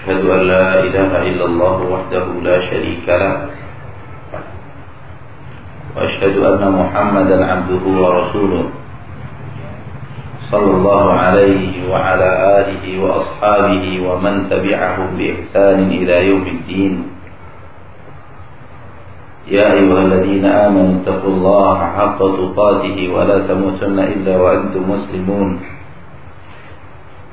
أشهد أن لا إله إلا الله وحده لا شريك له. وأشهد أن محمدا عبده ورسوله صلى الله عليه وعلى آله وأصحابه ومن تبعهم بإحسان إلى يوم الدين. يا أيها الذين آمنوا اتقوا الله حق تقاته ولا تموتن إلا وأنتم مسلمون.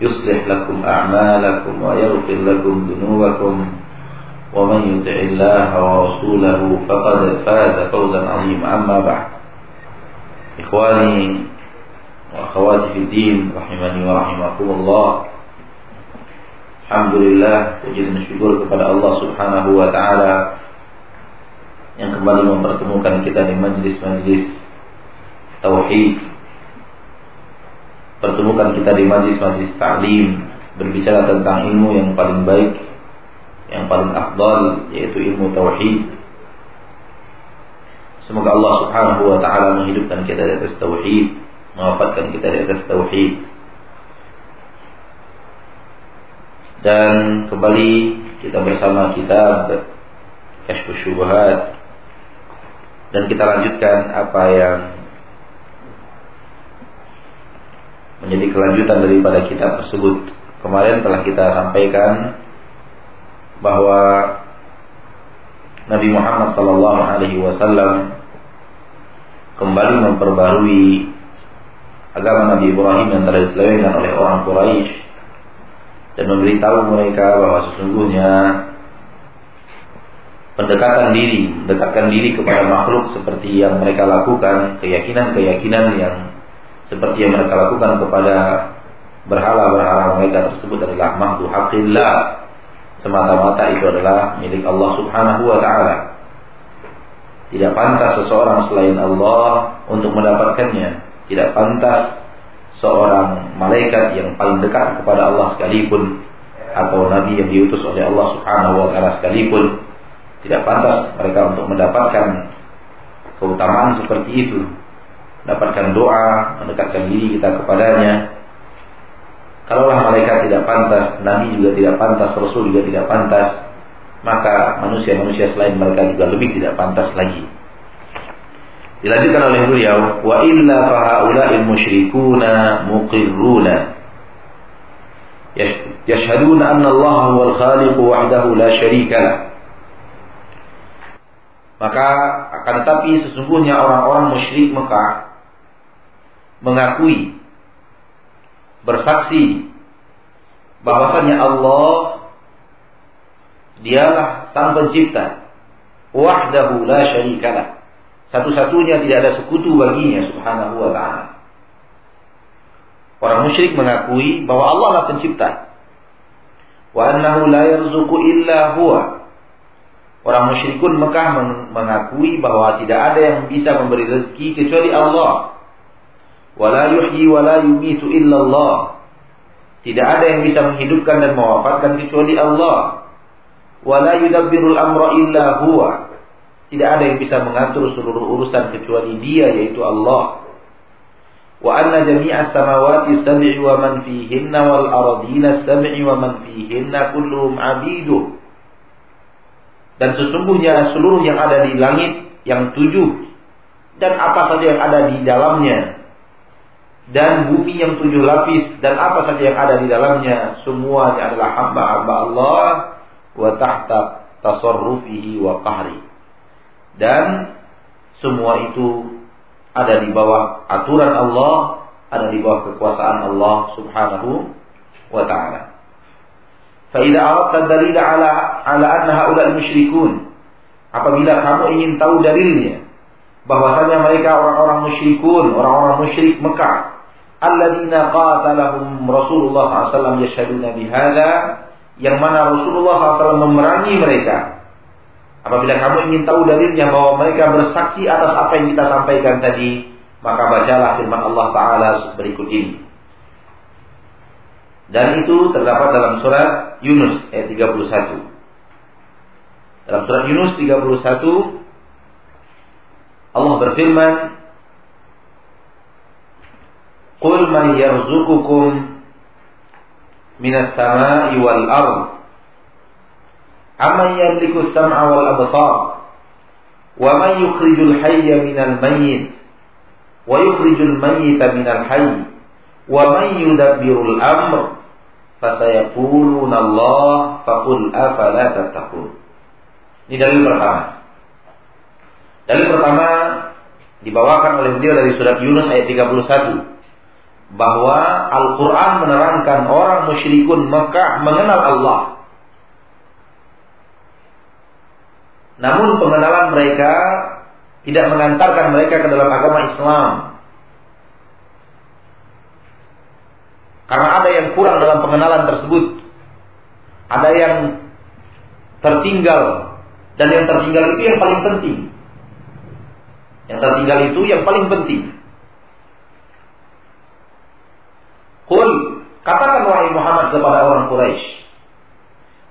يصلح لكم أعمالكم ويغفر لكم ذنوبكم ومن يطع الله ورسوله فقد فاز فوزا عظيما أما بعد إخواني وأخواتي في الدين رحمني ورحمكم الله Alhamdulillah puji dan syukur kepada Allah Subhanahu wa taala yang kembali mempertemukan kita di majlis-majlis tauhid. Pertemukan kita di majlis-majlis ta'lim berbicara tentang ilmu yang paling baik, yang paling afdal yaitu ilmu tauhid. Semoga Allah Subhanahu wa taala menghidupkan kita di atas tauhid, mewafatkan kita di atas tauhid. Dan kembali kita bersama kita Kashfus Syubhat dan kita lanjutkan apa yang menjadi kelanjutan daripada kitab tersebut. Kemarin telah kita sampaikan bahwa Nabi Muhammad sallallahu alaihi wasallam kembali memperbarui agama Nabi Ibrahim yang telah diselewengkan oleh orang Quraisy dan memberitahu mereka bahwa sesungguhnya pendekatan diri, mendekatkan diri kepada makhluk seperti yang mereka lakukan, keyakinan-keyakinan yang seperti yang mereka lakukan kepada berhala-berhala mereka tersebut adalah makhluk hakillah semata-mata itu adalah milik Allah Subhanahu wa taala. Tidak pantas seseorang selain Allah untuk mendapatkannya. Tidak pantas seorang malaikat yang paling dekat kepada Allah sekalipun atau nabi yang diutus oleh Allah Subhanahu wa taala sekalipun tidak pantas mereka untuk mendapatkan keutamaan seperti itu. Mendapatkan doa, mendekatkan diri kita kepadanya. Kalaulah malaikat tidak pantas, nabi juga tidak pantas, rasul juga tidak pantas, maka manusia-manusia selain mereka juga lebih tidak pantas lagi. Dilanjutkan oleh beliau, wa illa fahaula'il musyrikuna muqirruna yashhaduna anna Allah huwal khaliq wahdahu la syarika lah. Maka akan tetapi sesungguhnya orang-orang musyrik Mekah mengakui bersaksi bahwasanya Allah dialah sang pencipta wahdahu la syarikalah satu-satunya tidak ada sekutu baginya subhanahu wa ta'ala. Orang musyrik mengakui bahwa Allah lah pencipta. Wa annahu la yarzuqu illa huwa. Orang musyrikun Mekah mengakui bahwa tidak ada yang bisa memberi rezeki kecuali Allah. Wa la yuhyi wa la yumitu illa Allah. Tidak ada yang bisa menghidupkan dan mewafatkan kecuali Allah. Wa la yudabbirul amra illa huwa tidak ada yang bisa mengatur seluruh urusan kecuali Dia yaitu Allah. Wa anna jami'a samawati sab'i wa man fihinna wal ardina sab'i wa man fihinna kulluhum abidu. Dan sesungguhnya seluruh yang ada di langit yang tujuh dan apa saja yang ada di dalamnya dan bumi yang tujuh lapis dan apa saja yang ada di dalamnya semuanya adalah hamba-hamba Allah wa tahta tasarrufihi wa qahri dan semua itu ada di bawah aturan Allah, ada di bawah kekuasaan Allah Subhanahu wa taala. Idza aradta dalila ala ala anna haula musyrikun apabila kamu ingin tahu dalilnya bahwasanya mereka orang-orang musyrikun, orang-orang musyrik Mekah alladzina qatalahum Rasulullah SAW yashhaduna bihadza yang mana Rasulullah SAW memerangi mereka Apabila kamu ingin tahu dalilnya bahwa mereka bersaksi atas apa yang kita sampaikan tadi, maka bacalah firman Allah Ta'ala berikut ini. Dan itu terdapat dalam surat Yunus ayat 31. Dalam surat Yunus 31 Allah berfirman Qul man yarzuqukum minas sama'i wal ardh Amman yamliku sam'a wal absar? Wa man yukhrijul hayya minal mayyit? Wa yukhrijul mayyita minal hayy? Wa man yudabbirul amr? Fasayaquluna Allah faqul afala tattaqun. Ini dalil pertama. Dalil pertama dibawakan oleh beliau dari surat Yunus ayat 31 bahwa Al-Qur'an menerangkan orang musyrikun Mekah mengenal Allah Namun pengenalan mereka tidak mengantarkan mereka ke dalam agama Islam. Karena ada yang kurang dalam pengenalan tersebut. Ada yang tertinggal. Dan yang tertinggal itu yang paling penting. Yang tertinggal itu yang paling penting. Qul, katakan wahai Muhammad kepada orang Quraisy,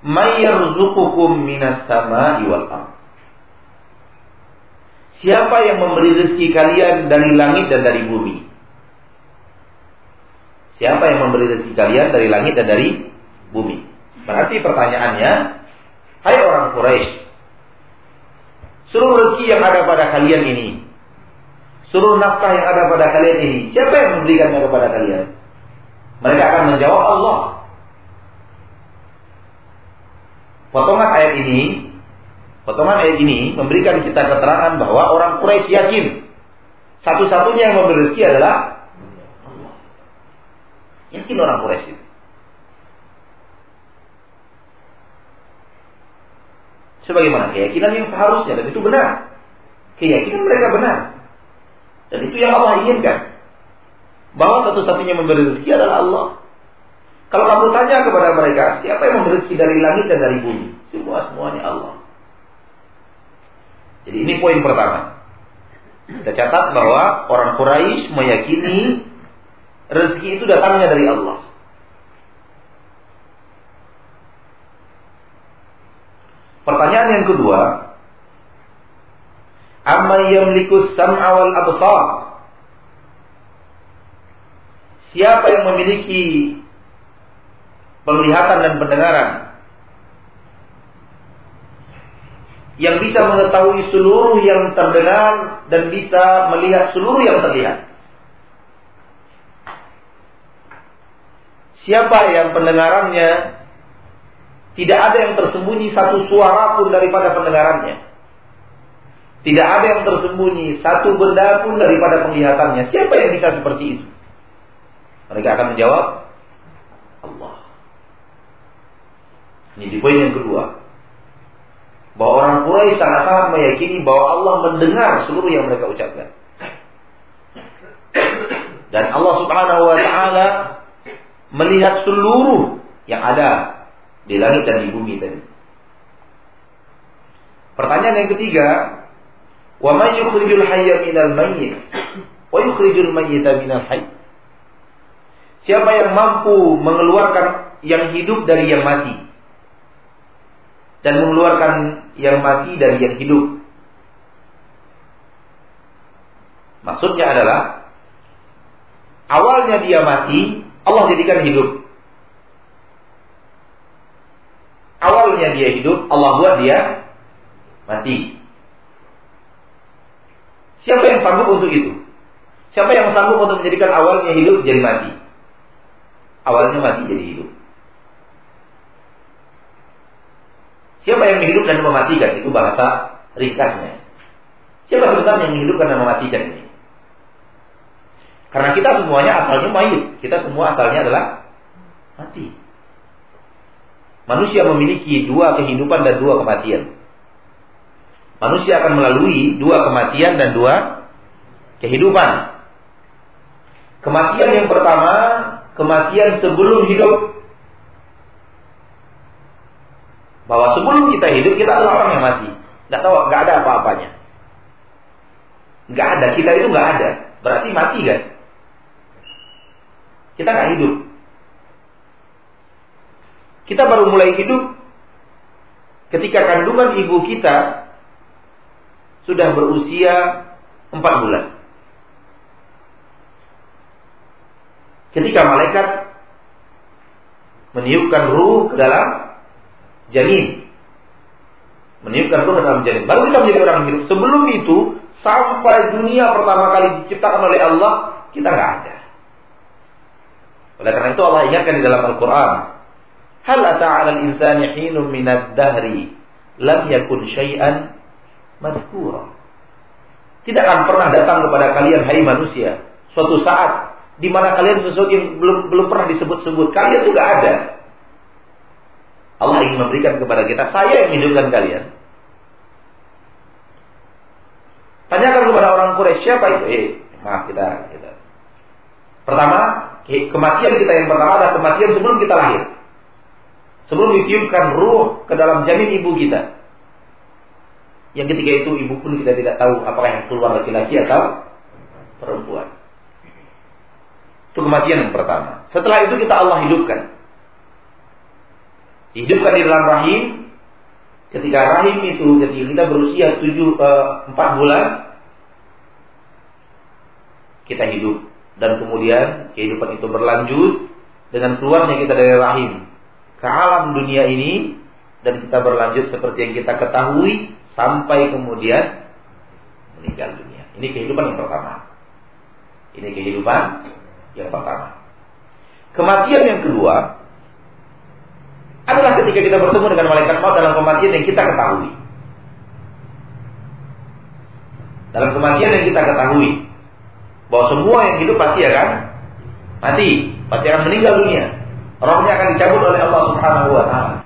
"May yarzuqukum minas sama'i wal ardh?" Siapa yang memberi rezeki kalian dari langit dan dari bumi? Siapa yang memberi rezeki kalian dari langit dan dari bumi? Berarti pertanyaannya, hai orang Quraisy, seluruh rezeki yang ada pada kalian ini, seluruh nafkah yang ada pada kalian ini, siapa yang memberikannya kepada kalian? Mereka akan menjawab Allah. Potongan ayat ini Potongan ayat ini memberikan kita keterangan bahwa orang Quraisy yakin satu-satunya yang memberi rezeki adalah Allah. Yakin orang Quraisy. Sebagaimana keyakinan yang seharusnya dan itu benar. Keyakinan mereka benar. Dan itu yang Allah inginkan. Bahwa satu-satunya memberi rezeki adalah Allah. Kalau kamu tanya kepada mereka, siapa yang memberi rezeki dari langit dan dari bumi? Semua semuanya Allah. Jadi ini poin pertama. Kita catat bahwa orang Quraisy meyakini rezeki itu datangnya dari Allah. Pertanyaan yang kedua, amma yamliku sam'a wal absar? Siapa yang memiliki penglihatan dan pendengaran? yang bisa mengetahui seluruh yang terdengar dan bisa melihat seluruh yang terlihat. Siapa yang pendengarannya tidak ada yang tersembunyi satu suara pun daripada pendengarannya. Tidak ada yang tersembunyi satu benda pun daripada penglihatannya. Siapa yang bisa seperti itu? Mereka akan menjawab Allah. Ini di poin yang kedua bahwa orang Quraisy sangat-sangat meyakini bahwa Allah mendengar seluruh yang mereka ucapkan. Dan Allah Subhanahu wa taala melihat seluruh yang ada di langit dan di bumi tadi. Pertanyaan yang ketiga, wa may yukhrijul hayya minal mayyit wa yukhrijul mayyita minal hayy? Siapa yang mampu mengeluarkan yang hidup dari yang mati? dan mengeluarkan yang mati dari yang hidup. Maksudnya adalah awalnya dia mati, Allah jadikan hidup. Awalnya dia hidup, Allah buat dia mati. Siapa yang sanggup untuk itu? Siapa yang sanggup untuk menjadikan awalnya hidup jadi mati? Awalnya mati jadi hidup. Siapa yang menghidup dan mematikan? Itu bahasa ringkasnya. Siapa sebenarnya yang menghidupkan dan mematikan ini? Karena kita semuanya asalnya mayit. Kita semua asalnya adalah mati. Manusia memiliki dua kehidupan dan dua kematian. Manusia akan melalui dua kematian dan dua kehidupan. Kematian yang pertama, kematian sebelum hidup. bahwa sebelum kita hidup kita adalah orang yang mati. Nggak tahu, nggak ada apa-apanya. Nggak ada, kita itu nggak ada. Berarti mati kan? Kita nggak hidup. Kita baru mulai hidup ketika kandungan ibu kita sudah berusia empat bulan. Ketika malaikat meniupkan ruh ke dalam janin. Meniupkan ruh ke dalam janin. Baru kita menjadi orang hidup. Sebelum itu, sampai dunia pertama kali diciptakan oleh Allah, kita nggak ada. Oleh karena itu Allah ingatkan di dalam Al-Quran. Hal ata'ala al-insani hinum minad dahri lam yakun syai'an madhkura. Tidak akan pernah datang kepada kalian hai manusia suatu saat di mana kalian sesuatu yang belum belum pernah disebut-sebut. Kalian juga ada. Allah ingin memberikan kepada kita, saya yang hidupkan kalian. Tanyakan kepada orang Quraisy siapa itu? Eh, maaf kita, kita. Pertama, kematian kita yang pertama adalah kematian sebelum kita lahir. Sebelum ditiupkan ruh ke dalam janin ibu kita. Yang ketiga itu ibu pun kita tidak tahu apakah yang keluar laki-laki atau perempuan. Itu kematian yang pertama. Setelah itu kita Allah hidupkan. Hidupkan di dalam rahim. Ketika rahim itu, ketika kita berusia tujuh, eh, empat bulan, kita hidup. Dan kemudian kehidupan itu berlanjut dengan keluarnya kita dari rahim ke alam dunia ini dan kita berlanjut seperti yang kita ketahui sampai kemudian meninggal dunia. Ini kehidupan yang pertama. Ini kehidupan yang pertama. Kematian yang kedua adalah ketika kita bertemu dengan malaikat maut dalam kematian yang kita ketahui. Dalam kematian yang kita ketahui bahwa semua yang hidup pasti akan mati, pasti akan meninggal dunia. Rohnya akan dicabut oleh Allah Subhanahu wa taala.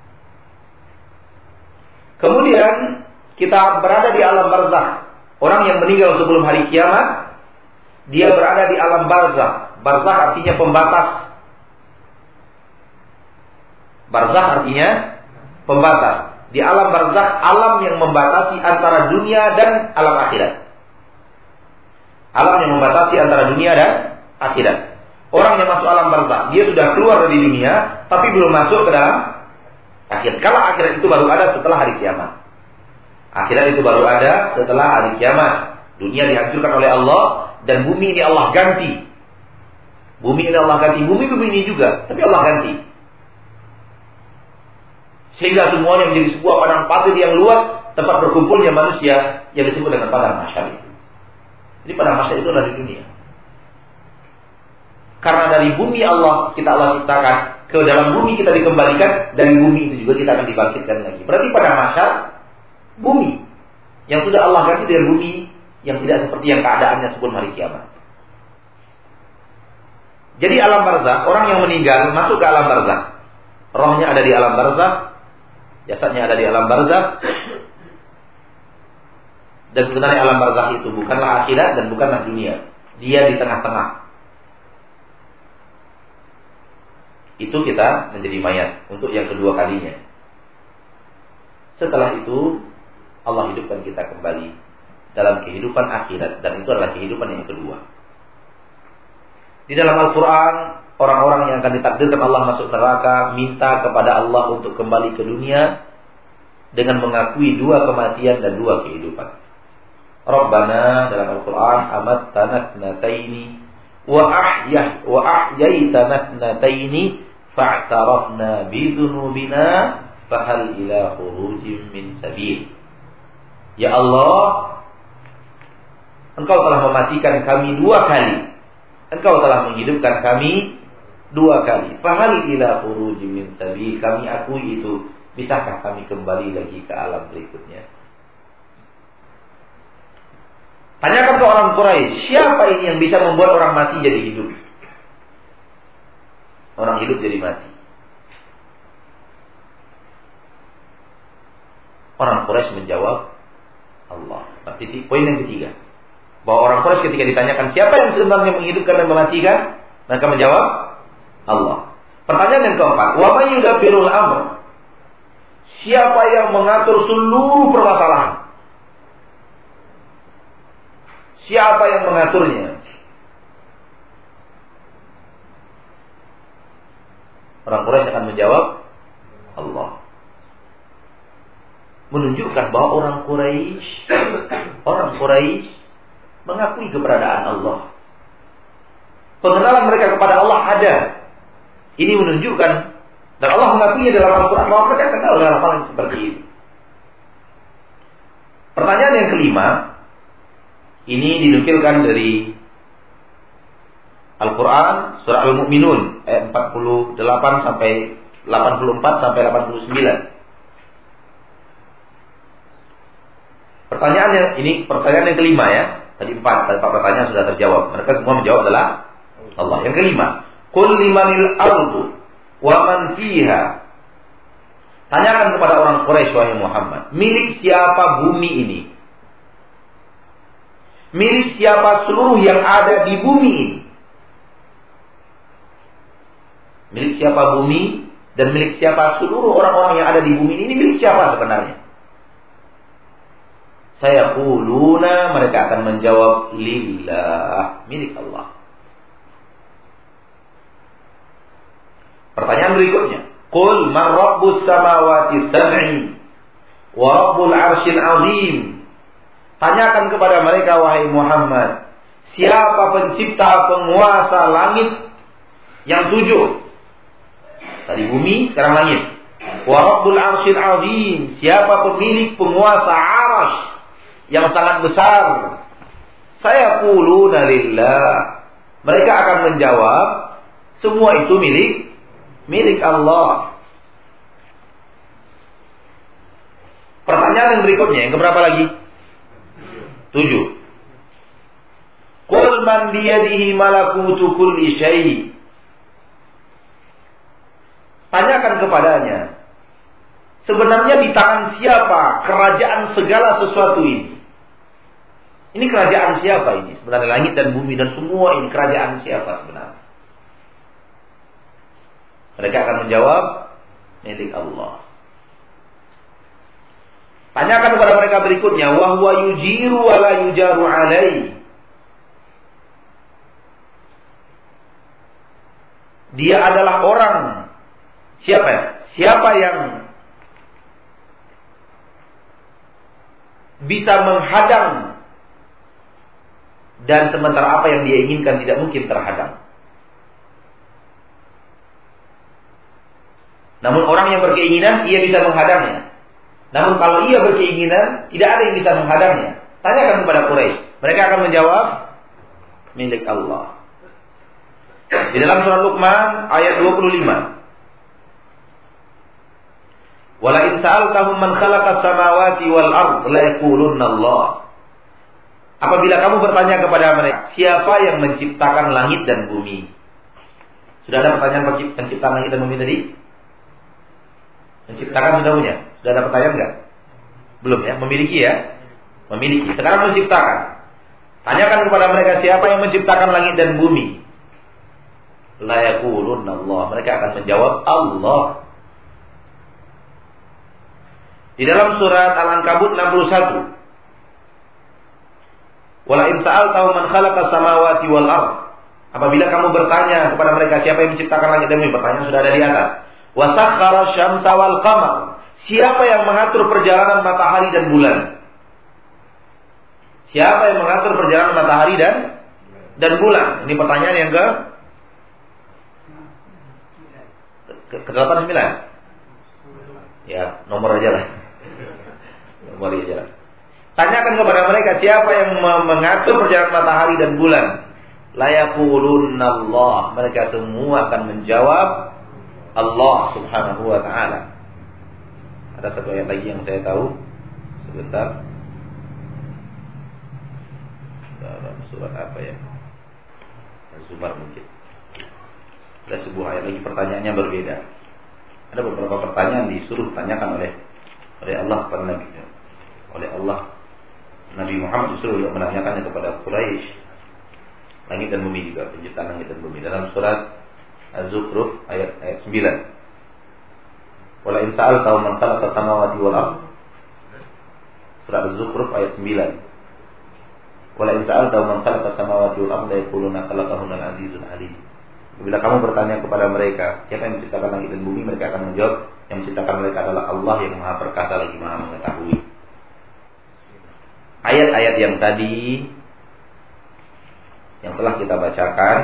Kemudian kita berada di alam barzah. Orang yang meninggal sebelum hari kiamat, dia berada di alam barzah. Barzah artinya pembatas. Barzah artinya pembatas. Di alam barzah, alam yang membatasi antara dunia dan alam akhirat. Alam yang membatasi antara dunia dan akhirat. Orang yang masuk alam barzah, dia sudah keluar dari dunia, tapi belum masuk ke dalam akhirat. Kalau akhirat itu baru ada setelah hari kiamat. Akhirat itu baru ada setelah hari kiamat. Dunia dihancurkan oleh Allah dan bumi ini Allah ganti. Bumi ini Allah ganti. Bumi bumi ini juga, tapi Allah ganti. Sehingga semuanya menjadi sebuah padang pasir yang luas tempat berkumpulnya manusia yang disebut dengan padang masyar itu. Jadi padang masyar itu adalah di dunia. Karena dari bumi Allah kita Allah ciptakan ke dalam bumi kita dikembalikan dari bumi itu juga kita akan dibangkitkan lagi. Berarti pada masyar bumi yang sudah Allah ganti dengan bumi yang tidak seperti yang keadaannya sebelum hari kiamat. Jadi alam barzah, orang yang meninggal masuk ke alam barzah. Rohnya ada di alam barzah, jasadnya ada di alam barzah. Dan sebenarnya alam barzah itu bukanlah akhirat dan bukanlah dunia. Dia di tengah-tengah. Itu kita menjadi mayat untuk yang kedua kalinya. Setelah itu Allah hidupkan kita kembali dalam kehidupan akhirat dan itu adalah kehidupan yang kedua. Di dalam Al-Quran, orang-orang yang akan ditakdirkan Allah masuk neraka minta kepada Allah untuk kembali ke dunia dengan mengakui dua kematian dan dua kehidupan. Rabbana dalam Al-Quran amat tanat nataini wa ahyah wa ahyaitana nataini fa'tarafna bidunubina fahal ila khurujim min sabil. Ya Allah, Engkau telah mematikan kami dua kali. Engkau telah menghidupkan kami dua kali. Fahal ila furuji min sabi. Kami akui itu. Bisakah kami kembali lagi ke alam berikutnya? Tanyakan ke orang Quraisy, siapa ini yang bisa membuat orang mati jadi hidup? Orang hidup jadi mati. Orang Quraisy menjawab, Allah. Titik poin yang ketiga. Bahwa orang Quraisy ketika ditanyakan siapa yang sebenarnya menghidupkan dan mematikan, mereka menjawab Allah. Pertanyaan yang keempat, wa may yudabbirul amr? Siapa yang mengatur seluruh permasalahan? Siapa yang mengaturnya? Orang Quraisy akan menjawab Allah. Menunjukkan bahwa orang Quraisy orang Quraisy mengakui keberadaan Allah. Pengenalan mereka kepada Allah ada. Ini menunjukkan dan Allah mengakui dalam Al-Quran bahwa mereka kenal dalam hal yang seperti ini. Pertanyaan yang kelima, ini dinukilkan dari Al-Quran surah Al-Mu'minun ayat 48 sampai 84 sampai 89. Pertanyaannya ini pertanyaan yang kelima ya. Tadi empat, tadi empat pertanyaan sudah terjawab. Mereka semua menjawab adalah Allah. Yang kelima, Qul limanil ardu wa man fiha. Tanyakan kepada orang Quraisy wahai Muhammad, milik siapa bumi ini? Milik siapa seluruh yang ada di bumi ini? Milik siapa bumi dan milik siapa seluruh orang-orang yang ada di bumi ini milik siapa sebenarnya? Saya kuluna mereka akan menjawab lillah milik Allah. Pertanyaan berikutnya, Qul man rabbus samawati sab'i wa rabbul arsyil azim. Tanyakan kepada mereka wahai Muhammad, siapa pencipta penguasa langit yang tujuh? Tadi bumi, sekarang langit. Wa Rabbul Arsyil Azim. Siapa pemilik penguasa yang sangat besar? Saya quluna lillah. Mereka akan menjawab, semua itu milik milik Allah. Pertanyaan yang berikutnya, yang keberapa lagi? Tujuh. Qul man biyadihi malakutu kulli syai' Tanyakan kepadanya. Sebenarnya di tangan siapa kerajaan segala sesuatu ini? Ini kerajaan siapa ini? Sebenarnya langit dan bumi dan semua ini kerajaan siapa sebenarnya? Mereka akan menjawab milik Allah. Tanyakan kepada mereka berikutnya, wahwa yujiru wa la yujaru alai. Dia adalah orang Siapa? Siapa yang bisa menghadang dan sementara apa yang dia inginkan tidak mungkin terhadang. Namun orang yang berkeinginan ia bisa menghadangnya. Namun kalau ia berkeinginan tidak ada yang bisa menghadangnya. Tanyakan kepada Quraisy. Mereka akan menjawab milik Allah. Di dalam surah Luqman ayat 25. Wala in sa'altahum man khalaqa samawati wal ard la Allah. Apabila kamu bertanya kepada mereka, siapa yang menciptakan langit dan bumi? Sudah ada pertanyaan penciptaan langit dan bumi tadi? Menciptakan sudah punya? Sudah ada pertanyaan enggak? Belum ya? Memiliki ya? Memiliki. Sekarang menciptakan. Tanyakan kepada mereka siapa yang menciptakan langit dan bumi? La yaqulunna Allah. Mereka akan menjawab Allah. Di dalam surat Al-Ankabut 61. Wala in tahu man khalaqa samawati wal. Apabila kamu bertanya kepada mereka siapa yang menciptakan langit dan bumi, pertanyaan sudah ada di atas. Wa sakhkhara syamsa. Siapa yang mengatur perjalanan matahari dan bulan? Siapa yang mengatur perjalanan matahari dan dan bulan? Ini pertanyaan yang ke ke, ke 89. Ya, nomor aja lah kembali jalan. Tanyakan kepada mereka siapa yang mengatur perjalanan matahari dan bulan. Allah. Mereka semua akan menjawab Allah subhanahu wa ta'ala. Ada satu ayat lagi yang saya tahu. Sebentar. Dalam surat apa ya? Zumar mungkin. Ada sebuah ayat lagi pertanyaannya berbeda. Ada beberapa pertanyaan disuruh tanyakan oleh oleh Allah kepada Nabi oleh Allah Nabi Muhammad untuk menanyakannya kepada Quraisy langit dan bumi juga penciptaan langit dan bumi. Dalam surat Az-Zukhruf ayat ayat 9 Wala in tahu man khalaqa samawati wal ard. Surat Az-Zukhruf ayat 9 Wala in sa'alta man khalaqa samawati wal arda yaquluna khalaqahunna al-azizul alim. Bila kamu bertanya kepada mereka, siapa yang menciptakan langit dan bumi, mereka akan menjawab, yang menciptakan mereka adalah Allah yang Maha Perkasa lagi Maha Mengetahui. Ayat-ayat yang tadi yang telah kita bacakan,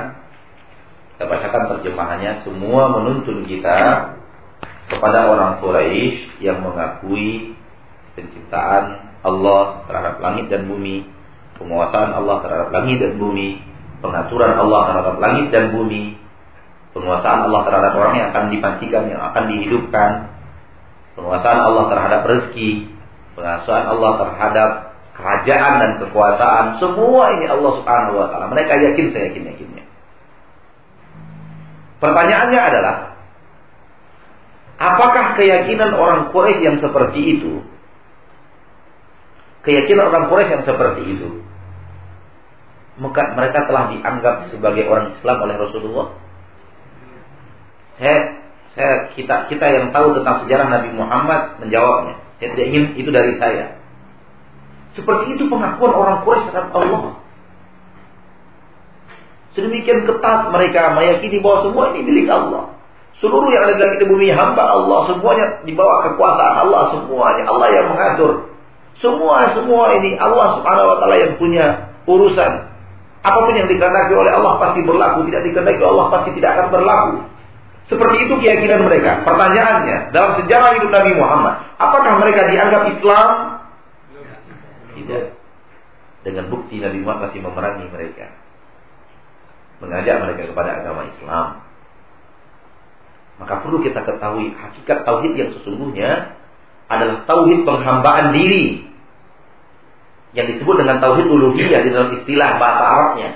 kita bacakan terjemahannya, semua menuntun kita kepada orang Quraisy yang mengakui penciptaan Allah terhadap langit dan bumi penguasaan Allah terhadap langit dan bumi, pengaturan Allah terhadap langit dan bumi, penguasaan Allah terhadap orang yang akan dipancikan, yang akan dihidupkan, penguasaan Allah terhadap rezeki, penguasaan Allah terhadap kerajaan dan kekuasaan, semua ini Allah Subhanahu wa taala. Mereka yakin saya yakin yakinnya. Pertanyaannya adalah apakah keyakinan orang Quraisy yang seperti itu keyakinan orang Quraisy yang seperti itu maka mereka telah dianggap sebagai orang Islam oleh Rasulullah. Saya, saya kita kita yang tahu tentang sejarah Nabi Muhammad menjawabnya. Saya tidak ingin itu dari saya. Seperti itu pengakuan orang Quraisy terhadap Allah. Sedemikian ketat mereka meyakini bahwa semua ini milik Allah. Seluruh yang ada di bumi hamba Allah, semuanya di bawah kekuasaan Allah semuanya. Allah yang mengatur. Semua semua ini Allah Subhanahu wa taala yang punya urusan. Apa pun yang dikehendaki oleh Allah pasti berlaku, tidak dikehendaki Allah pasti tidak akan berlaku. Seperti itu keyakinan mereka. Pertanyaannya, dalam sejarah hidup Nabi Muhammad, apakah mereka dianggap Islam? Tidak. Dengan bukti Nabi Muhammad masih memerangi mereka. Mengajak mereka kepada agama Islam. Maka perlu kita ketahui hakikat tauhid yang sesungguhnya adalah tauhid penghambaan diri yang disebut dengan tauhid uluhiyah di dalam istilah bahasa Arabnya.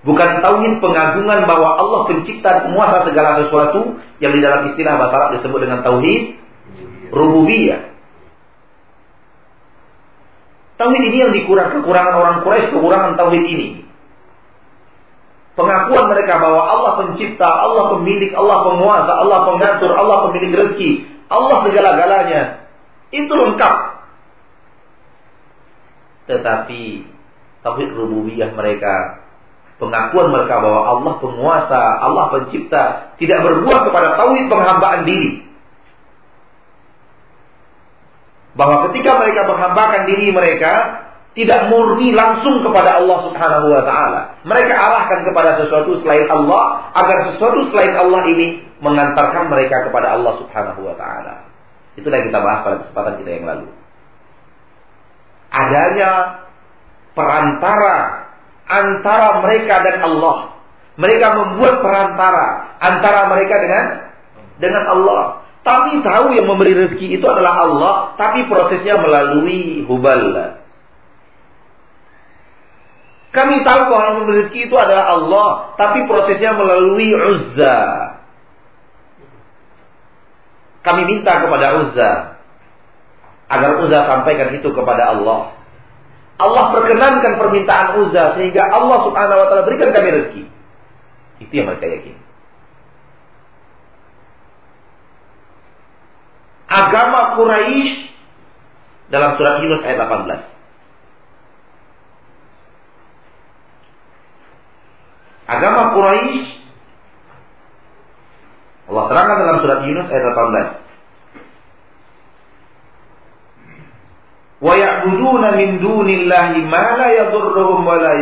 Bukan tauhid pengagungan bahwa Allah pencipta penguasa segala sesuatu yang di dalam istilah bahasa Arab disebut dengan tauhid rububiyah. Tauhid ini yang dikurang kekurangan orang Quraisy, kekurangan tauhid ini. Pengakuan mereka bahwa Allah pencipta, Allah pemilik, Allah penguasa, Allah pengatur, Allah pemilik rezeki, Allah segala-galanya. Itu lengkap tetapi tauhid rububiyah mereka pengakuan mereka bahwa Allah penguasa, Allah pencipta tidak berbuah kepada tauhid penghambaan diri. Bahwa ketika mereka menghambakan diri mereka tidak murni langsung kepada Allah Subhanahu wa taala. Mereka arahkan kepada sesuatu selain Allah agar sesuatu selain Allah ini mengantarkan mereka kepada Allah Subhanahu wa taala. Itulah yang kita bahas pada kesempatan kita yang lalu adanya perantara antara mereka dan Allah. Mereka membuat perantara antara mereka dengan dengan Allah. Tapi tahu yang memberi rezeki itu adalah Allah, tapi prosesnya melalui hubal. Kami tahu bahwa yang memberi rezeki itu adalah Allah, tapi prosesnya melalui Uzza. Kami minta kepada Uzza agar Uzza sampaikan itu kepada Allah. Allah perkenankan permintaan Uzza sehingga Allah Subhanahu wa taala berikan kami rezeki. Itu yang mereka yakin. Agama Quraisy dalam surat Yunus ayat 18. Agama Quraisy Allah terangkan dalam surat Yunus ayat 18. wa ya'buduna min dunillahi ma la yadurruhum wa la.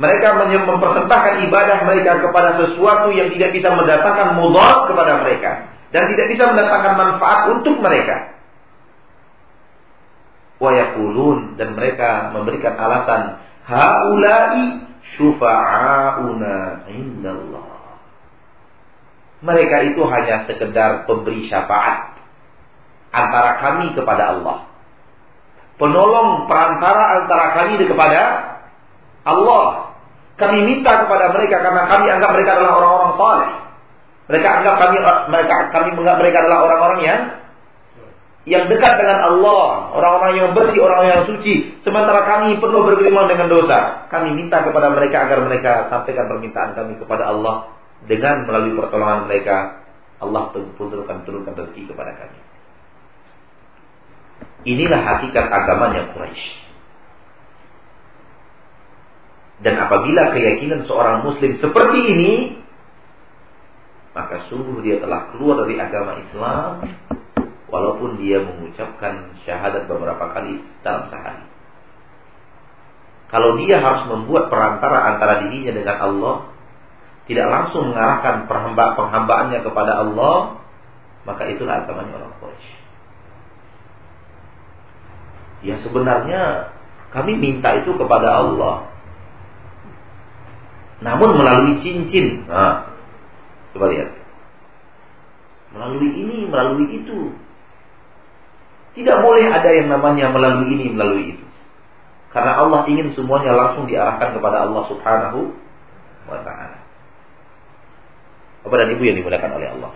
Mereka mempersembahkan ibadah mereka kepada sesuatu yang tidak bisa mendatangkan mudarat kepada mereka dan tidak bisa mendatangkan manfaat untuk mereka. Wa yaqulun dan mereka memberikan alasan haula'i syufa'auna indallah. Mereka itu hanya sekedar pemberi syafaat antara kami kepada Allah penolong perantara antara kami kepada Allah. Kami minta kepada mereka karena kami anggap mereka adalah orang-orang saleh. Mereka anggap kami mereka kami menganggap mereka adalah orang-orang yang yang dekat dengan Allah, orang-orang yang bersih, orang yang suci. Sementara kami perlu bergelimang dengan dosa. Kami minta kepada mereka agar mereka sampaikan permintaan kami kepada Allah dengan melalui pertolongan mereka. Allah pun turunkan turunkan rezeki kepada kami. Inilah hakikat agamanya Quraisy. Dan apabila keyakinan seorang muslim seperti ini, maka sungguh dia telah keluar dari agama Islam walaupun dia mengucapkan syahadat beberapa kali dalam sehari. Kalau dia harus membuat perantara antara dirinya dengan Allah, tidak langsung mengarahkan penghamba penghambaannya kepada Allah, maka itulah agamanya orang Quraisy. Ya sebenarnya kami minta itu kepada Allah. Namun melalui cincin. Nah, coba lihat. Melalui ini, melalui itu. Tidak boleh ada yang namanya melalui ini, melalui itu. Karena Allah ingin semuanya langsung diarahkan kepada Allah Subhanahu wa taala. Bapak dan Ibu yang dimuliakan oleh Allah.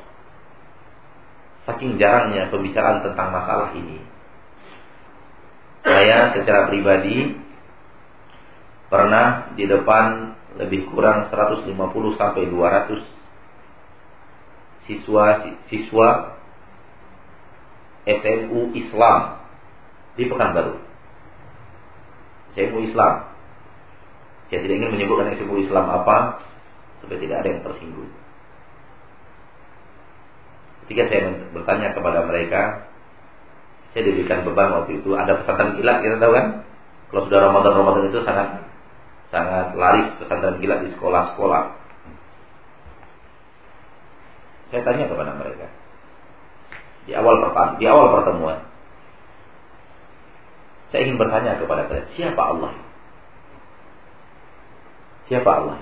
Saking jarangnya pembicaraan tentang masalah ini. Saya secara pribadi pernah di depan lebih kurang 150 sampai 200 siswa siswa SMU Islam di Pekanbaru. SMU Islam. Saya tidak ingin menyebutkan SMU Islam apa supaya tidak ada yang tersinggung. Ketika saya bertanya kepada mereka, saya diberikan beban waktu itu. Ada pesantren kilat, kita tahu kan? Kalau sudah Ramadan Ramadan itu sangat sangat laris pesantren kilat di sekolah-sekolah. Saya tanya kepada mereka di awal pertama, di awal pertemuan. Saya ingin bertanya kepada kalian, siapa Allah? Siapa Allah?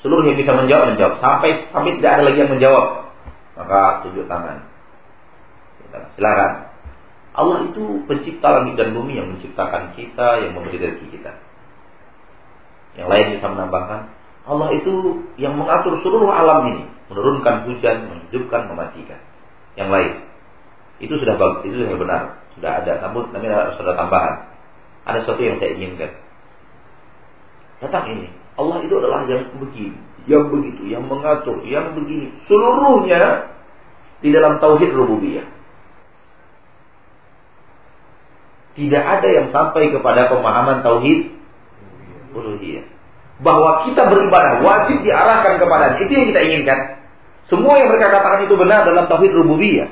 Seluruh yang bisa menjawab menjawab sampai sampai tidak ada lagi yang menjawab. Maka tunjuk tangan. Silakan. Allah itu pencipta langit dan bumi yang menciptakan kita, yang memberi rezeki kita. Yang lain bisa menambahkan, Allah itu yang mengatur seluruh alam ini, menurunkan hujan, menghidupkan, mematikan. Yang lain. Itu sudah bagus, itu sudah benar, sudah ada. Namun nanti sudah tambahan. Ada sesuatu yang saya inginkan. Datang ini, Allah itu adalah yang begini, yang begitu, yang mengatur, yang begini. Seluruhnya di dalam tauhid rububiyah. Tidak ada yang sampai kepada pemahaman tauhid uluhiyah. Bahwa kita beribadah wajib diarahkan kepada itu yang kita inginkan. Semua yang mereka katakan itu benar dalam tauhid rububiyah.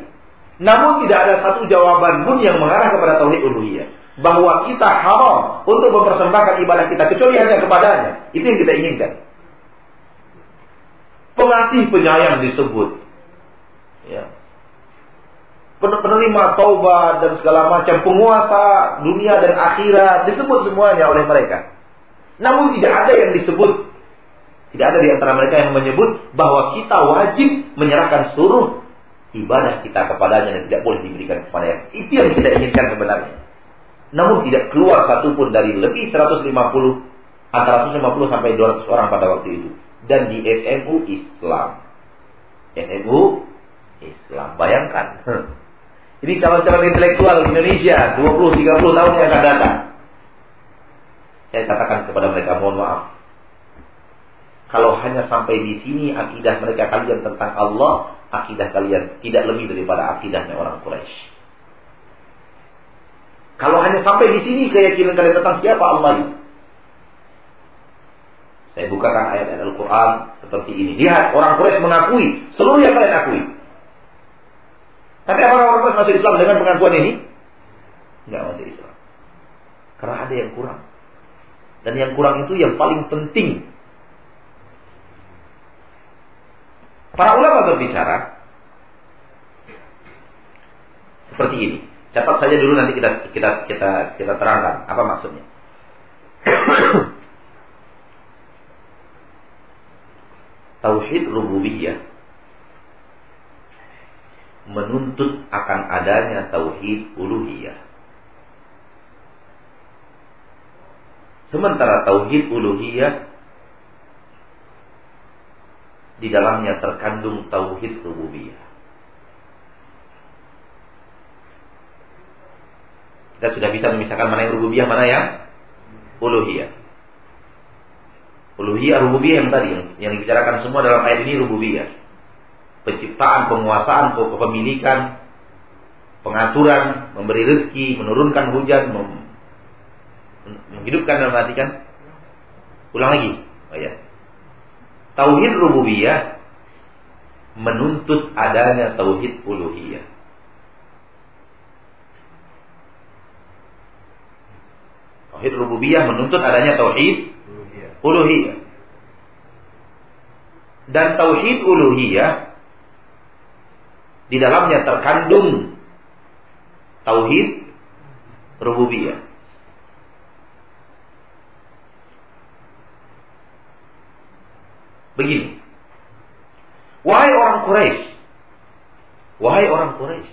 Namun tidak ada satu jawaban pun yang mengarah kepada tauhid uluhiyah bahwa kita haram untuk mempersembahkan ibadah kita kecuali hanya kepadanya. Itu yang kita inginkan. Pengasih penyayang disebut. Ya. Penerima taubat dan segala macam penguasa dunia dan akhirat disebut semuanya oleh mereka. Namun tidak ada yang disebut tidak ada di antara mereka yang menyebut bahwa kita wajib menyerahkan seluruh ibadah kita kepadanya dan tidak boleh diberikan kepada yang. Itu yang kita inginkan sebenarnya. Namun tidak keluar satupun dari lebih 150 antara 150 sampai 200 orang pada waktu itu. Dan di SMU Islam. SMU Islam. Bayangkan. Ini calon-calon intelektual Indonesia 20-30 tahun yang akan datang. Saya katakan kepada mereka mohon maaf. Kalau hanya sampai di sini akidah mereka kalian tentang Allah, akidah kalian tidak lebih daripada akidahnya orang Quraisy. Kalau hanya sampai di sini keyakinan kalian tentang siapa Allah itu. Saya bukakan ayat-ayat Al-Quran seperti ini. Lihat, orang Quraisy mengakui seluruh yang kalian akui. Tapi apa orang Quraisy masuk Islam dengan pengakuan ini? Enggak masuk Islam. Karena ada yang kurang. Dan yang kurang itu yang paling penting. Para ulama berbicara seperti ini. Catat saja dulu nanti kita kita kita kita terangkan apa maksudnya. Tauhid rububiyah menuntut akan adanya tauhid uluhiyah. Sementara tauhid uluhiyah di dalamnya terkandung tauhid rububiyah. Kita sudah bisa memisahkan mana yang rububiyah, mana yang uluhiyah. Uluhiyah rububiyah yang tadi yang, yang dibicarakan semua dalam ayat ini rububiyah. Penciptaan, penguasaan, kepemilikan, pengaturan, memberi rezeki, menurunkan hujan, mem menghidupkan dan mematikan. Ulang lagi. Oh, ya. Tauhid rububiyah menuntut adanya tauhid uluhiyah. Tauhid rububiyah menuntut adanya tauhid uluhiyah. Dan tauhid uluhiyah di dalamnya terkandung tauhid rububiyah. Begini. Wahai orang Quraisy. Wahai orang Quraisy.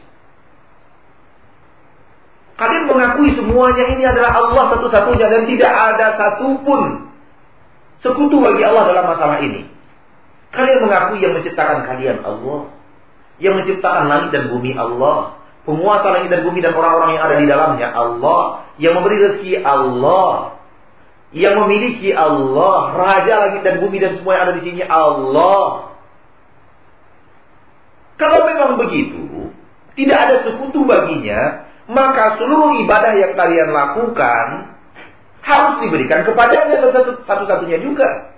Kalian mengakui semuanya ini adalah Allah satu-satunya dan tidak ada satupun sekutu bagi Allah dalam masalah ini. Kalian mengakui yang menciptakan kalian Allah. Yang menciptakan langit dan bumi Allah. Penguasa langit dan bumi dan orang-orang yang ada di dalamnya Allah. Yang memberi rezeki Allah. Yang memiliki Allah. Raja langit dan bumi dan semua yang ada di sini Allah. Kalau memang begitu, tidak ada sekutu baginya, maka seluruh ibadah yang kalian lakukan harus diberikan kepadanya satu-satunya juga.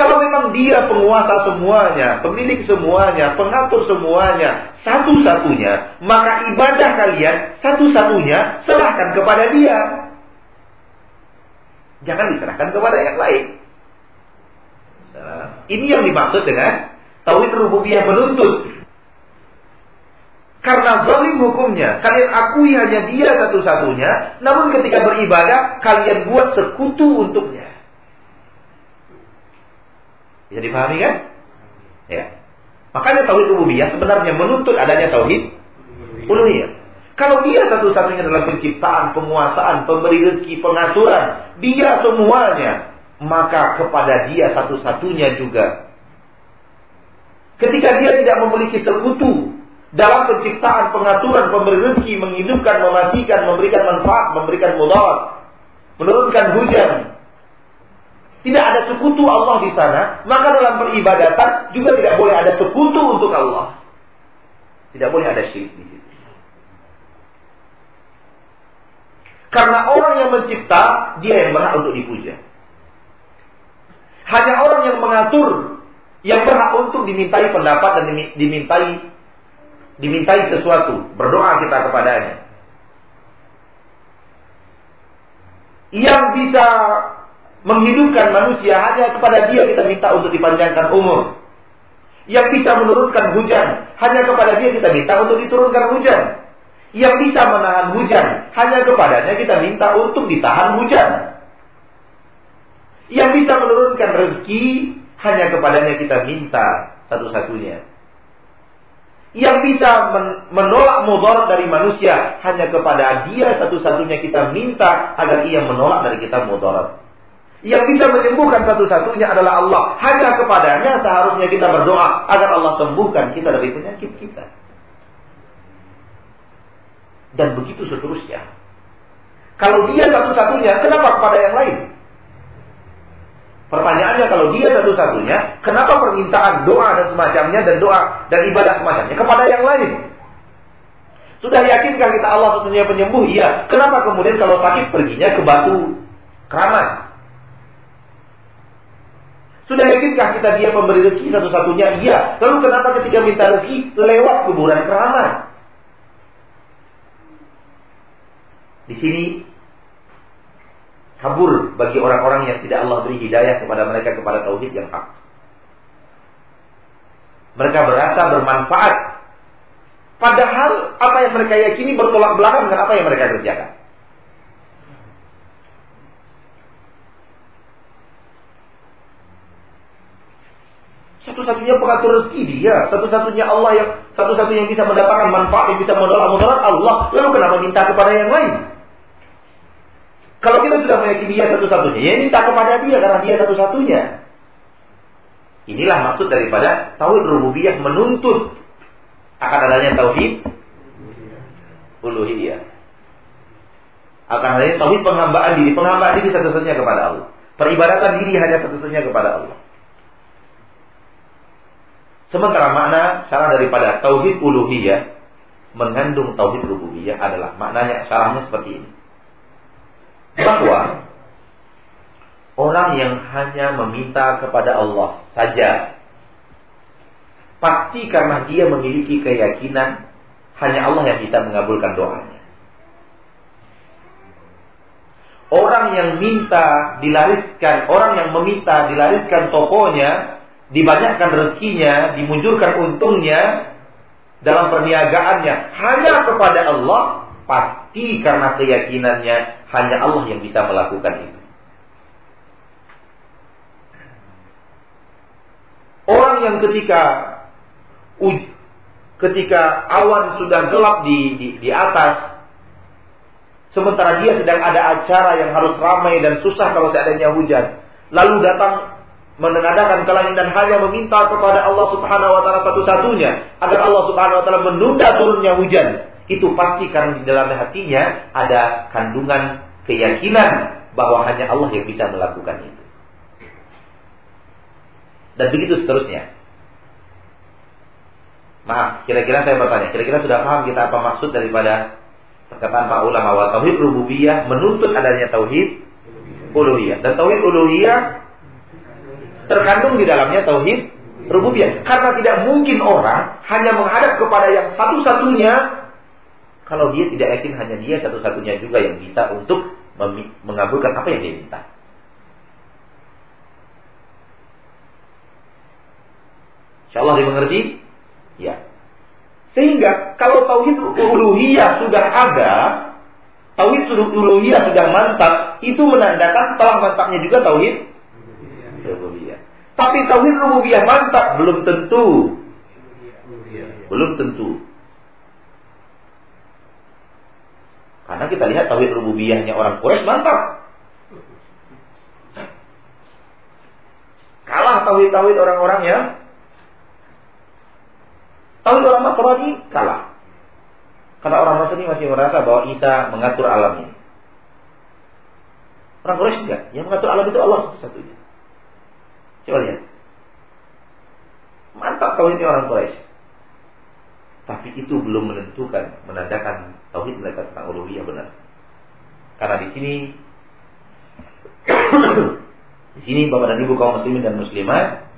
Kalau memang dia penguasa semuanya, pemilik semuanya, pengatur semuanya, satu-satunya, maka ibadah kalian satu-satunya serahkan kepada dia. Jangan diserahkan kepada yang lain. Ini yang dimaksud dengan tauhid rububiyah menuntut. Karena zalim hukumnya, kalian akui hanya dia satu-satunya, namun ketika beribadah, kalian buat sekutu untuknya. Bisa dipahami kan? Ya. Makanya tauhid rububiyah sebenarnya menuntut adanya tauhid uluhiyah. Kalau dia satu-satunya dalam penciptaan, penguasaan, pemberi rezeki, pengaturan, dia semuanya, maka kepada dia satu-satunya juga. Ketika dia tidak memiliki sekutu dalam penciptaan, pengaturan, pemberi rezeki, menghidupkan, mematikan, memberikan manfaat, memberikan mudarat, menurunkan hujan, tidak ada sekutu Allah di sana, maka dalam peribadatan juga tidak boleh ada sekutu untuk Allah. Tidak boleh ada syirik di situ. Karena orang yang mencipta, dia yang berhak untuk dipuja. Hanya orang yang mengatur, yang berhak untuk dimintai pendapat dan dimintai dimintai sesuatu, berdoa kita kepadanya. Yang bisa menghidupkan manusia hanya kepada dia kita minta untuk dipanjangkan umur. Yang bisa menurunkan hujan, hanya kepada dia kita minta untuk diturunkan hujan. Yang bisa menahan hujan, hanya kepadanya kita minta untuk ditahan hujan. Yang bisa menurunkan rezeki, hanya kepadanya kita minta satu-satunya. Yang bisa menolak mudarat dari manusia, hanya kepada dia satu-satunya kita minta agar ia menolak dari kita mudarat. Yang bisa menyembuhkan satu-satunya adalah Allah. Hanya kepadanya seharusnya kita berdoa agar Allah sembuhkan kita dari penyakit kita. Dan begitu seterusnya. Kalau dia satu-satunya, kenapa kepada yang lain? Pertanyaannya kalau dia satu-satunya, kenapa permintaan doa dan semacamnya dan doa dan ibadah semacamnya kepada yang lain? Sudah yakinkah kita Allah satunya penyembuh? Iya. Kenapa kemudian kalau sakit perginya ke batu keramat? Sudah yakinkah kita dia pemberi rezeki satu-satunya? Iya. Lalu kenapa ketika minta rezeki lewat kuburan keramat? Di sini kabur bagi orang-orang yang tidak Allah beri hidayah kepada mereka kepada tauhid yang hak. Mereka berasa bermanfaat. Padahal apa yang mereka yakini bertolak belakang dengan apa yang mereka kerjakan. Satu-satunya pengatur rezeki dia, satu-satunya Allah yang satu-satunya yang bisa mendapatkan manfaat yang bisa menolak mudarat Allah. Lalu kenapa minta kepada yang lain? Kalau kita sudah meyakini dia satu-satunya, ya minta kepada dia karena dia satu-satunya. Inilah maksud daripada tauhid rububiyah menuntut akan adanya tauhid uluhiyah. Akan adanya tauhid penghambaan diri, penghambaan diri satu-satunya kepada Allah. Peribadatan diri hanya satu-satunya kepada Allah. Sementara makna cara daripada tauhid uluhiyah mengandung tauhid rububiyah adalah maknanya caranya seperti ini. Bahwa orang yang hanya meminta kepada Allah saja pasti karena dia memiliki keyakinan hanya Allah yang bisa mengabulkan doanya. Orang yang minta dilariskan, orang yang meminta dilariskan tokonya, dibanyakkan rezekinya, dimunculkan untungnya dalam perniagaannya hanya kepada Allah, pasti karena keyakinannya hanya Allah yang bisa melakukan itu. Orang yang ketika ketika awan sudah gelap di, di, di atas, Sementara dia sedang ada acara yang harus ramai dan susah kalau seandainya hujan. Lalu datang menenadakan ke langit dan hanya meminta kepada Allah Subhanahu wa taala satu-satunya agar Allah Subhanahu wa taala menunda turunnya hujan. Itu pasti karena di dalam hatinya ada kandungan keyakinan bahwa hanya Allah yang bisa melakukan itu. Dan begitu seterusnya. Maaf, kira-kira saya bertanya, kira-kira sudah paham kita apa maksud daripada perkataan para ulama bahwa tauhid rububiyah menuntut adanya tauhid uluhiyah dan tauhid uluhiyah terkandung di dalamnya tauhid rububiyah karena tidak mungkin orang hanya menghadap kepada yang satu-satunya kalau dia tidak yakin hanya dia satu-satunya juga yang bisa untuk mengabulkan apa yang dia minta. Insya Allah dimengerti? Ya. Sehingga kalau tauhid uluhiyah sudah ada, tauhid uluhiyah sudah mantap, itu menandakan telah mantapnya juga tauhid rububiyah. Tapi tauhid rububiyah mantap belum tentu. Belum tentu. Karena kita lihat tauhid rububiyahnya orang Quraisy mantap. Kalah tauhid-tauhid orang-orang yang Tauhid orang Nasrani kalah. Karena orang Nasrani masih merasa bahwa Isa mengatur alam ini. Orang Quraisy enggak. Yang mengatur alam itu Allah satu-satunya. Coba lihat. Mantap tauhidnya orang Quraisy. Tapi itu belum menentukan, menandakan tauhid mereka tentang uluhiyah benar. Karena di sini di sini Bapak dan Ibu kaum muslimin dan muslimat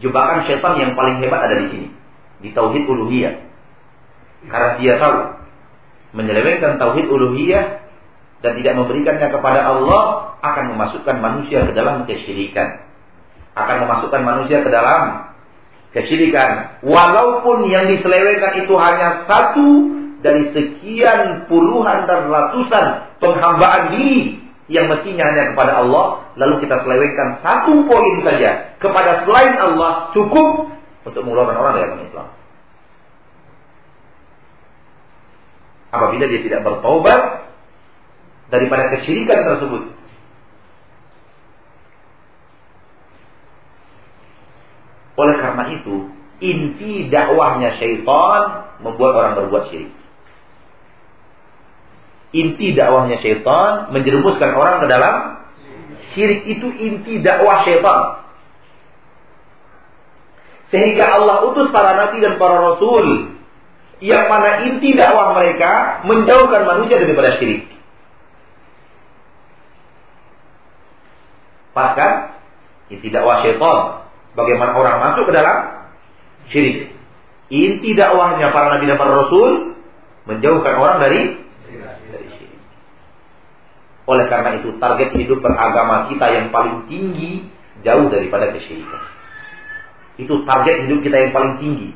jebakan setan yang paling hebat ada di sini, di tauhid uluhiyah. Karena dia tahu menyelewengkan tauhid uluhiyah dan tidak memberikannya kepada Allah akan memasukkan manusia ke dalam kesyirikan. Akan memasukkan manusia ke dalam kesyirikan. Walaupun yang diselewengkan itu hanya satu dari sekian puluhan dan ratusan penghambaan di yang mestinya hanya kepada Allah, lalu kita selewengkan satu poin saja kepada selain Allah cukup untuk mengeluarkan orang dari Islam. Apabila dia tidak bertobat daripada kesyirikan tersebut. Oleh karena itu, inti dakwahnya syaitan membuat orang berbuat syirik inti dakwahnya syaitan menjerumuskan orang ke dalam syirik itu inti dakwah syaitan. Sehingga Allah utus para nabi dan para rasul yang mana inti dakwah mereka menjauhkan manusia daripada syirik. Bahkan inti dakwah syaitan bagaimana orang masuk ke dalam syirik. Inti dakwahnya para nabi dan para rasul menjauhkan orang dari oleh karena itu target hidup beragama kita yang paling tinggi jauh daripada kesyirikan. Itu target hidup kita yang paling tinggi.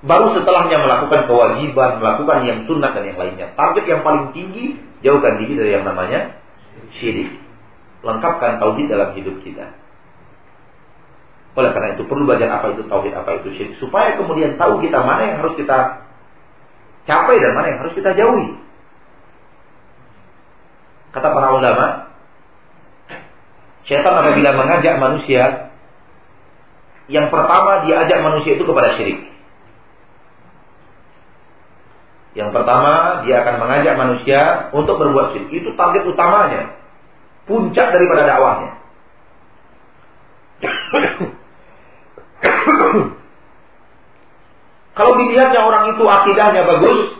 Baru setelahnya melakukan kewajiban, melakukan yang sunnah dan yang lainnya. Target yang paling tinggi jauhkan diri dari yang namanya syirik. Lengkapkan tauhid dalam hidup kita. Oleh karena itu perlu belajar apa itu tauhid, apa itu syirik supaya kemudian tahu kita mana yang harus kita capai dan mana yang harus kita jauhi. Kata para ulama, syaitan apabila mengajak manusia, yang pertama dia ajak manusia itu kepada syirik. Yang pertama, dia akan mengajak manusia untuk berbuat syirik. Itu target utamanya. Puncak daripada dakwahnya. Kalau dilihatnya orang itu akidahnya bagus,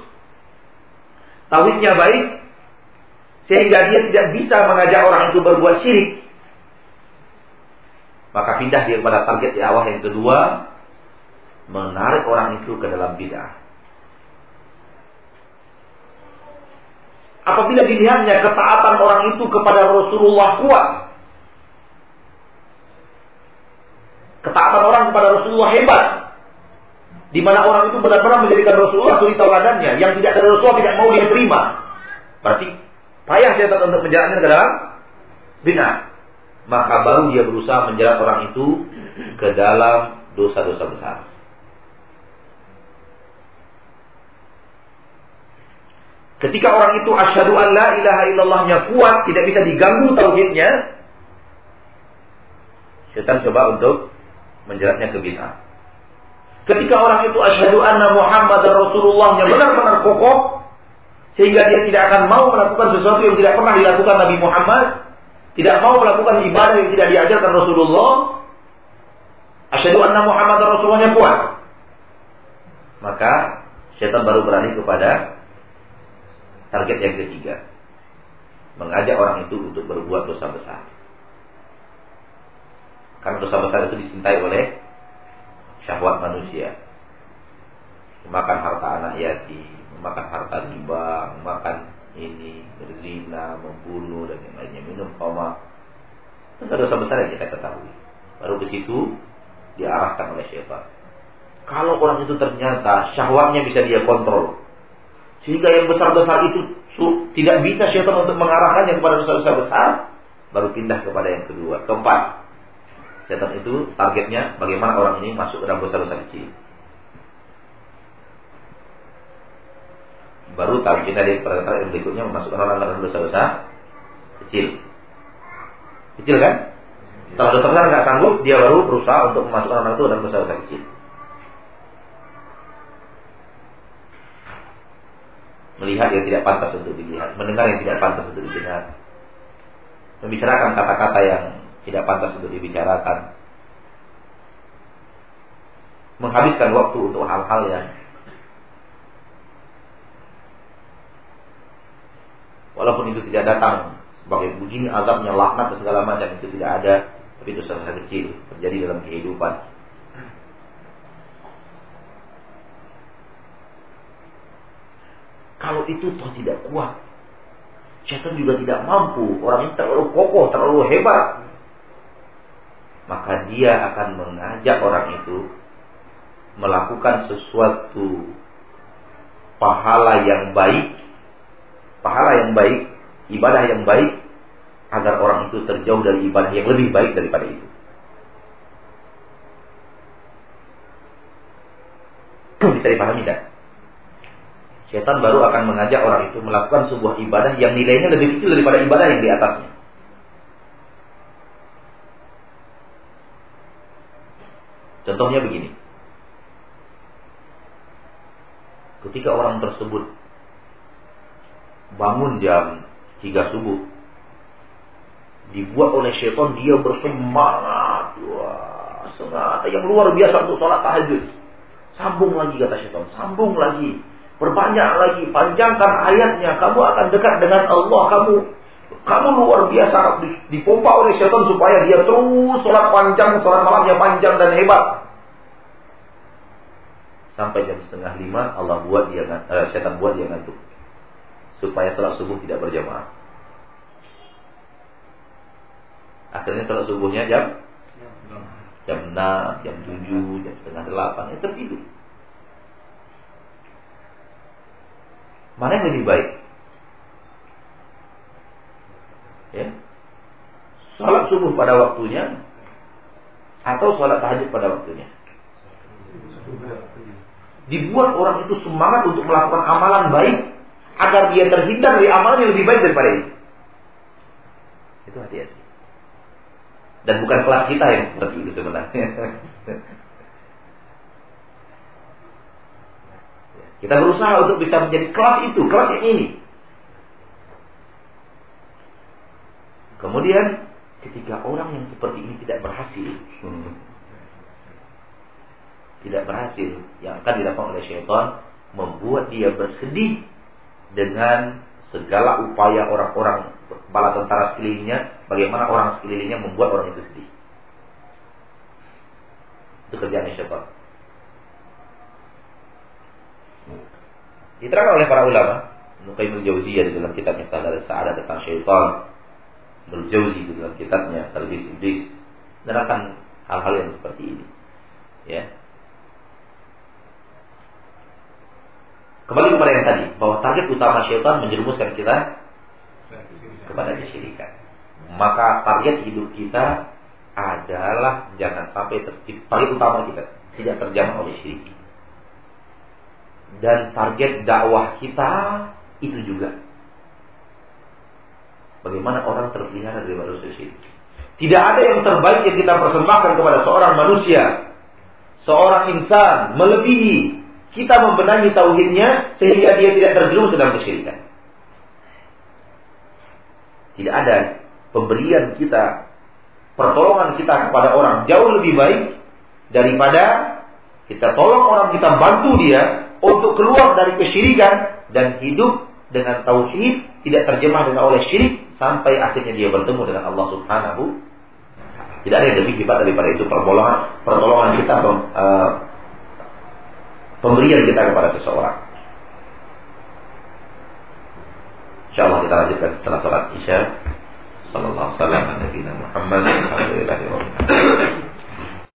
tauhidnya baik, sehingga dia tidak bisa mengajak orang itu berbuat syirik, maka pindah dia kepada target di awal yang kedua, menarik orang itu ke dalam bid'ah. Apabila dilihatnya ketaatan orang itu kepada Rasulullah kuat, ketaatan orang kepada Rasulullah hebat, di mana orang itu benar-benar menjadikan Rasulullah suri tauladannya, yang tidak ada Rasulullah tidak mau dia terima. Berarti payah saya untuk menjalankan ke dalam bid'ah. Maka baru dia berusaha menjerat orang itu ke dalam dosa-dosa besar. Ketika orang itu asyhadu an la ilaha illallahnya kuat, tidak bisa diganggu tauhidnya, setan coba untuk menjeratnya ke bid'ah. Ketika orang itu asyhadu anna Muhammad Rasulullahnya benar-benar kokoh, sehingga dia tidak akan mau melakukan sesuatu yang tidak pernah dilakukan Nabi Muhammad, tidak mau melakukan ibadah yang tidak diajarkan Rasulullah, asyhadu anna Muhammad Rasulullahnya kuat. Maka setan baru berani kepada Target yang ketiga, mengajak orang itu untuk berbuat dosa besar. Karena dosa besar itu dicintai oleh syahwat manusia. Memakan harta anak yatim, memakan harta riba, memakan ini, berzina, membunuh dan yang lainnya, minum koma. Itu dosa besar yang kita ketahui. Baru ke situ diarahkan oleh syaitan. Kalau orang itu ternyata syahwatnya bisa dia kontrol, sehingga yang besar-besar itu tidak bisa syaitan untuk mengarahkannya kepada dosa-dosa besar, baru pindah kepada yang kedua. Keempat, syaitan itu targetnya bagaimana orang ini masuk ke dalam dosa-dosa kecil. Baru kita di perkataan yang berikutnya memasukkan orang dalam dosa-dosa kecil. Kecil kan? Setelah dosa besar nggak sanggup, dia baru berusaha untuk memasukkan orang itu dalam dosa-dosa kecil. Melihat yang tidak pantas untuk dilihat, mendengar yang tidak pantas untuk didengar, membicarakan kata-kata yang tidak pantas untuk dibicarakan, menghabiskan waktu untuk hal-hal yang walaupun itu tidak datang sebagai begini azabnya laknat dan segala macam itu tidak ada tapi itu sangat kecil terjadi dalam kehidupan Kalau itu toh tidak kuat. Syaitan juga tidak mampu. Orang ini terlalu kokoh, terlalu hebat. Maka dia akan mengajak orang itu melakukan sesuatu pahala yang baik, pahala yang baik, ibadah yang baik, agar orang itu terjauh dari ibadah yang lebih baik daripada itu. Bisa dipahami tidak? Setan baru akan mengajak orang itu melakukan sebuah ibadah yang nilainya lebih kecil daripada ibadah yang di atasnya. Contohnya begini. Ketika orang tersebut bangun jam 3 subuh, dibuat oleh setan dia bersemangat, wah, semangat yang luar biasa untuk sholat tahajud. Sambung lagi kata setan, sambung lagi Perbanyak lagi, panjangkan ayatnya. Kamu akan dekat dengan Allah. Kamu kamu luar biasa dipompa oleh syaitan supaya dia terus sholat panjang, sholat malamnya panjang dan hebat. Sampai jam setengah lima Allah buat dia eh, syaitan buat dia ngantuk supaya sholat subuh tidak berjamaah. Akhirnya sholat subuhnya jam jam enam, jam tujuh, jam setengah delapan, itu tertidur. Mana yang lebih baik? Ya. Salat subuh pada waktunya atau salat tahajud pada waktunya? Dibuat orang itu semangat untuk melakukan amalan baik agar dia terhindar dari amalan yang lebih baik daripada ini. Itu hati-hati. Dan bukan kelas kita yang seperti itu sebenarnya. Kita berusaha untuk bisa menjadi kelas itu, kelas yang ini. Kemudian ketika orang yang seperti ini tidak berhasil, tidak berhasil. Yang akan dilakukan oleh syaitan membuat dia bersedih dengan segala upaya orang-orang kepala tentara sekelilingnya, bagaimana orang sekelilingnya membuat orang itu sedih. Itu kerjaan syaitan. Diterangkan oleh para ulama, Nukaimul Jauziyah di dalam kitabnya Sadar Sa'adah tentang syaitan, Berjauzi di dalam kitabnya Talbis Iblis, menerangkan hal-hal yang seperti ini. Ya, Kembali kepada yang tadi, bahwa target utama syaitan menjerumuskan kita kepada kesyirikan. Maka target hidup kita adalah jangan sampai. Target utama kita tidak terjamah oleh syirik. Dan target dakwah kita itu juga. Bagaimana orang terpelihara dari manusia syirik. Tidak ada yang terbaik yang kita persembahkan kepada seorang manusia. Seorang insan melebihi kita membenahi tauhidnya sehingga dia tidak terjerumus dalam kesyirikan. Tidak ada pemberian kita, pertolongan kita kepada orang jauh lebih baik daripada kita tolong orang, kita bantu dia untuk keluar dari kesyirikan dan hidup dengan tauhid tidak terjemah dengan oleh syirik sampai akhirnya dia bertemu dengan Allah Subhanahu tidak ada yang lebih hebat daripada itu pertolongan pertolongan kita uh, pemberian kita kepada seseorang. Insyaallah kita lanjutkan setelah sholat isya. Sallallahu alaihi wasallam Nabi Muhammad.